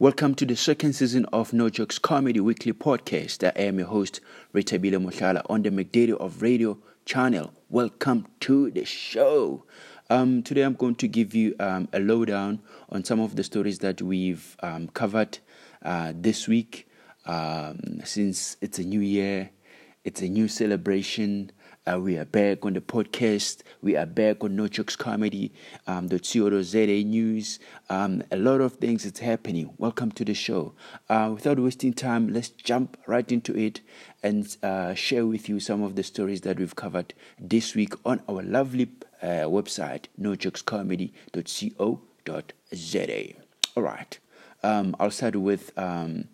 Welcome to the second season of No Jokes Comedy Weekly Podcast. I am your host, Retabile Mhlala, on the McDaddy of Radio channel. Welcome to the show. Um, today I'm going to give you um, a lowdown on some of the stories that we've um, covered uh, this week. Um, since it's a new year, it's a new celebration. Uh, we are back on the podcast. We are back on No Jokes Comedy, um, the ZA News. Um, a lot of things is happening. Welcome to the show. Uh, without wasting time, let's jump right into it and uh, share with you some of the stories that we've covered this week on our lovely uh, website, nojokescomedy.co.za. All right. Um, I'll start with um,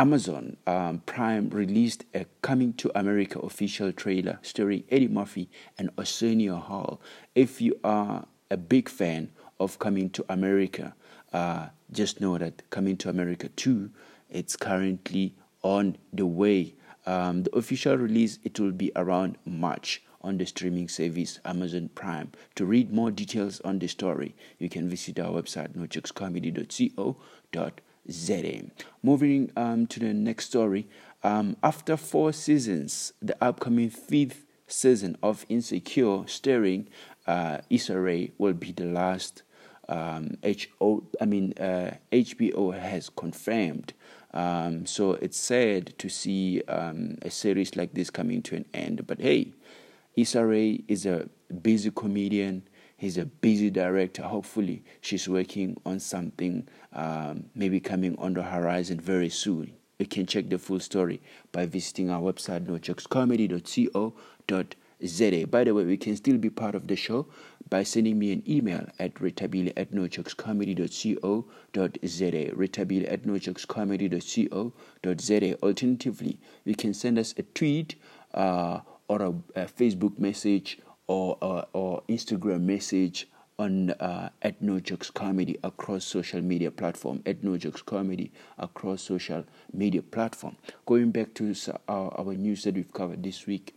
Amazon um, Prime released a Coming to America official trailer starring Eddie Murphy and Arsenio Hall. If you are a big fan of Coming to America, uh, just know that Coming to America 2 it's currently on the way. Um, the official release it will be around March on the streaming service Amazon Prime. To read more details on the story, you can visit our website nojokescomedy.co.za. ZA. Moving um, to the next story. Um, after four seasons, the upcoming fifth season of Insecure, starring uh, Issa Rae, will be the last. Um, HO, I mean, uh, HBO has confirmed. Um, so it's sad to see um, a series like this coming to an end. But hey, Issa Rae is a busy comedian. He's a busy director. Hopefully, she's working on something um, maybe coming on the horizon very soon. You can check the full story by visiting our website, nojokescomedy.co.za. By the way, we can still be part of the show by sending me an email at retabile at nojokescomedy.co.za. Retabile at nojokescomedy.co.za. Alternatively, you can send us a tweet uh, or a, a Facebook message or, or, or Instagram message on uh, Jokes Comedy across social media platform. At No Jokes Comedy across social media platform. Going back to our, our news that we've covered this week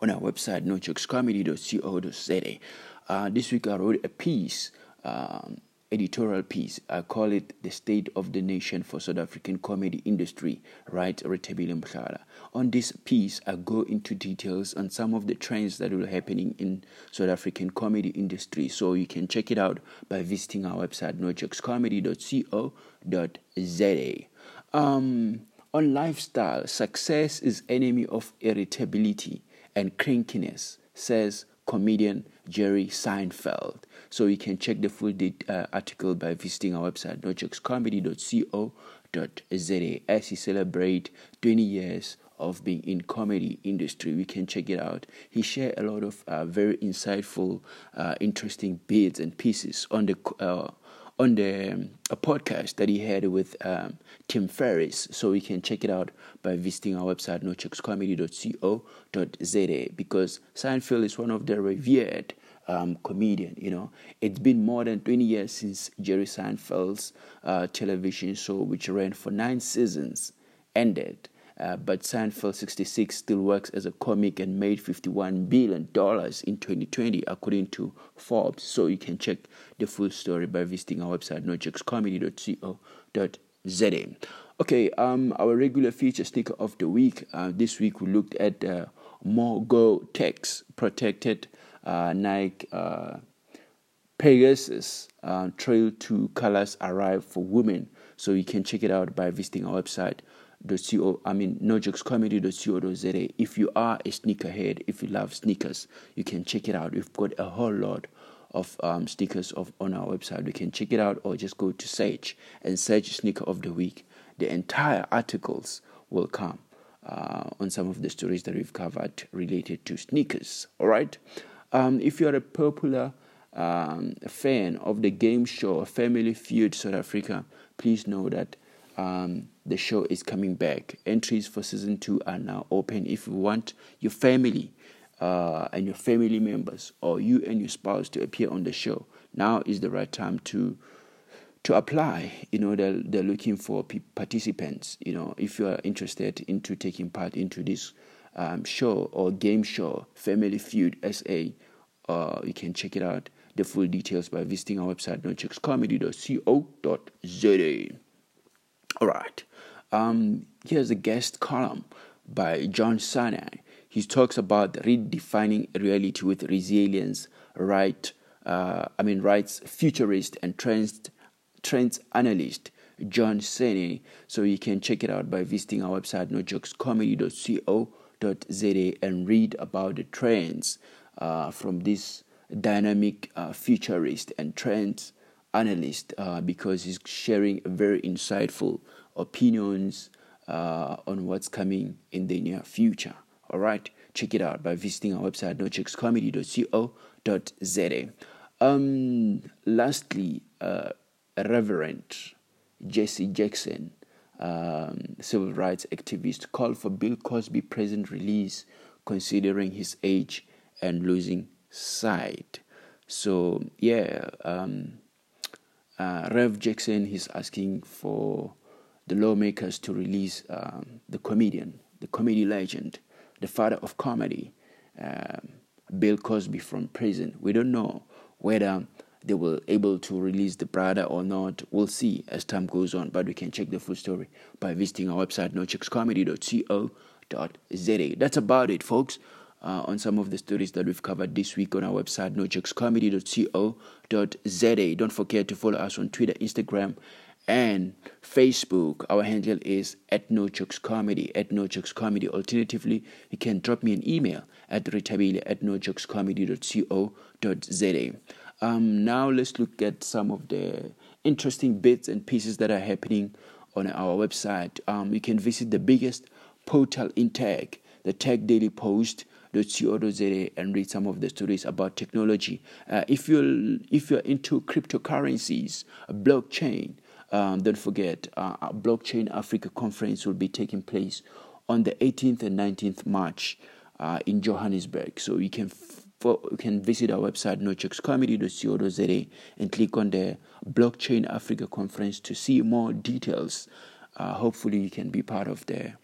on our website, nojokescomedy.co.za. Uh, this week I wrote a piece um, editorial piece. I call it The State of the Nation for South African Comedy Industry, right, Retabile Mhlala. On this piece, I go into details on some of the trends that are happening in South African comedy industry. So you can check it out by visiting our website, nojokescomedy.co.za. Um, on lifestyle, success is enemy of irritability and crankiness, says comedian Jerry Seinfeld. So you can check the full uh, article by visiting our website, nojokescomedy.co.za. As he celebrate 20 years of being in comedy industry, we can check it out. He shared a lot of uh, very insightful, uh, interesting bits and pieces on the uh, on the um, a podcast that he had with um, Tim Ferriss. So you can check it out by visiting our website, nojokescomedy.co.za because Seinfeld is one of the revered um, comedian. You know, it's been more than 20 years since Jerry Seinfeld's uh, television show, which ran for nine seasons, ended. Uh, but Seinfeld 66 still works as a comic and made $51 billion in 2020, according to Forbes. So you can check the full story by visiting our website, nojokescomedy.co.za. Okay, um, our regular feature sticker of the week. Uh, this week we looked at uh, More GORE-TEX protected uh, Nike uh, Pegasus uh, Trail 2 colors arrive for women. So you can check it out by visiting our website. Co, I mean, nojokescomedy.co.za. If you are a sneakerhead, if you love sneakers, you can check it out. We've got a whole lot of um, stickers of, on our website. You can check it out or just go to search and search sneaker of the week. The entire articles will come uh, on some of the stories that we've covered related to sneakers. All right. Um, if you're a popular um, fan of the game show Family Feud South Africa, please know that um, the show is coming back. Entries for season two are now open. If you want your family uh, and your family members, or you and your spouse to appear on the show, now is the right time to to apply. You know, they're, they're looking for participants. You know, if you are interested into taking part into this um, show or game show, Family Feud SA. Uh, you can check it out. The full details by visiting our website, nojokescomedy.co.za. All right. Um, here's a guest column by John Sanei. He talks about redefining reality with resilience, right? Uh, I mean, writes futurist and trends trends analyst John Sanei. So you can check it out by visiting our website nojokescomedy.co.za and read about the trends uh, from this dynamic uh, futurist and trends analyst uh, because he's sharing very insightful opinions uh, on what's coming in the near future. All right, check it out by visiting our website nojokescomedy.co.za. Um, lastly, uh, Reverend Jesse Jackson, um, civil rights activist, called for Bill Cosby present release, considering his age and losing sight. So yeah, um, uh, Rev Jackson is asking for the lawmakers to release um, the comedian, the comedy legend, the father of comedy, um, Bill Cosby from prison. We don't know whether they will able to release the brother or not. We'll see as time goes on, but we can check the full story by visiting our website nojokescomedy.co.za. That's about it, folks. Uh, on some of the stories that we've covered this week on our website, nojokescomedy.co.za. Don't forget to follow us on Twitter, Instagram, and Facebook. Our handle is at No Jokes Comedy, at No Alternatively, you can drop me an email at retabile at nojokescomedy.co.za. Um, now let's look at some of the interesting bits and pieces that are happening on our website. Um, you can visit the biggest portal in tech, the Tech Daily Post. and read some of the stories about technology. Uh, if you're if you're into cryptocurrencies, blockchain, um, don't forget uh, Blockchain Africa conference will be taking place on the 18th and 19th March uh, in Johannesburg. So you can f- for, you can visit our website nojokescomedy.co.za and click on the Blockchain Africa conference to see more details. Uh, hopefully, you can be part of the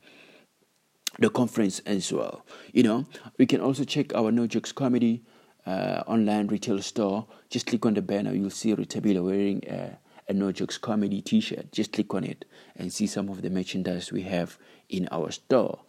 the conference as well. You know, we can also check our No Jokes Comedy uh, online retail store. Just click on the banner, you'll see Retabile wearing a, a No Jokes Comedy T-shirt. Just click on it and see some of the merchandise we have in our store.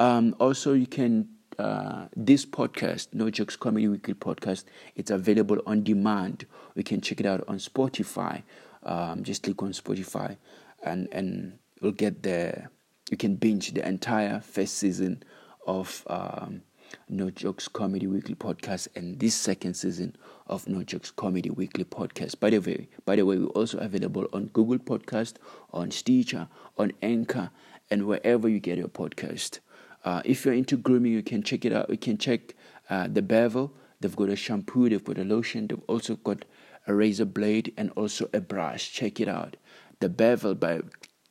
Um, also, you can uh, this podcast, No Jokes Comedy Weekly podcast, it's available on demand. We can check it out on Spotify. Um, just click on Spotify, and and you'll get the. You can binge the entire first season of um, No Jokes Comedy Weekly podcast and this second season of No Jokes Comedy Weekly podcast. By the way, by the way, we're also available on Google Podcast, on Stitcher, on Anchor, and wherever you get your podcast. Uh, if you're into grooming, you can check it out. You can check uh, the Bevel. They've got a shampoo, they've got a lotion, they've also got a razor blade and also a brush. Check it out. The Bevel by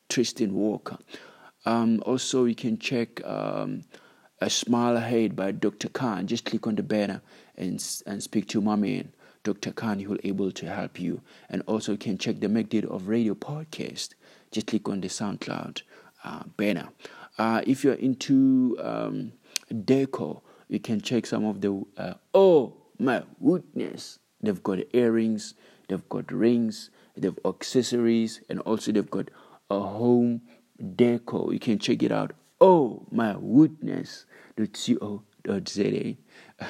Tristan Walker. Um, also, you can check um, a Smile Ahead by Dr. Khan. Just click on the banner and and speak to my and Dr. Khan. He will able to help you. And also, you can check the Make of Radio podcast. Just click on the SoundCloud uh, banner. Uh, if you're into um, decor, you can check some of the. Uh, oh my goodness! They've got earrings, they've got rings, they've accessories, and also they've got a home decor. You can check it out. Oh my goodness! .co.za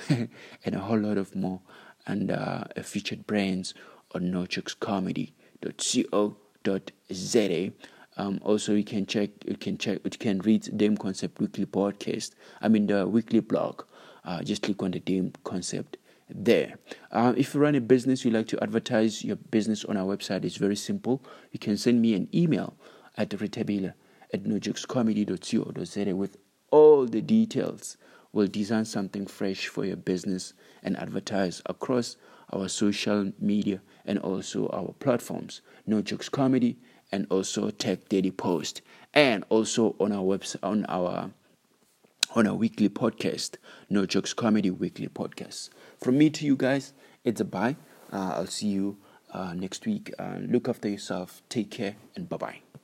and a whole lot of more and uh, featured brands on nojokescomedy.co.za um, also, you can check, you can check, you can read Dame Concept Weekly podcast. I mean the weekly blog. Uh, just click on the Dame Concept there. Uh, if you run a business, you like to advertise your business on our website, it's very simple. You can send me an email at retabila at nojokescomedy.co.za with all the details. We'll design something fresh for your business and advertise across our social media and also our platforms. No Jokes Comedy and also Tech Daily Post, and also on our website on our on our weekly podcast, No Jokes Comedy Weekly Podcast. From me to you guys, it's a bye. Uh, I'll see you uh, next week. Uh, look after yourself. Take care and bye bye.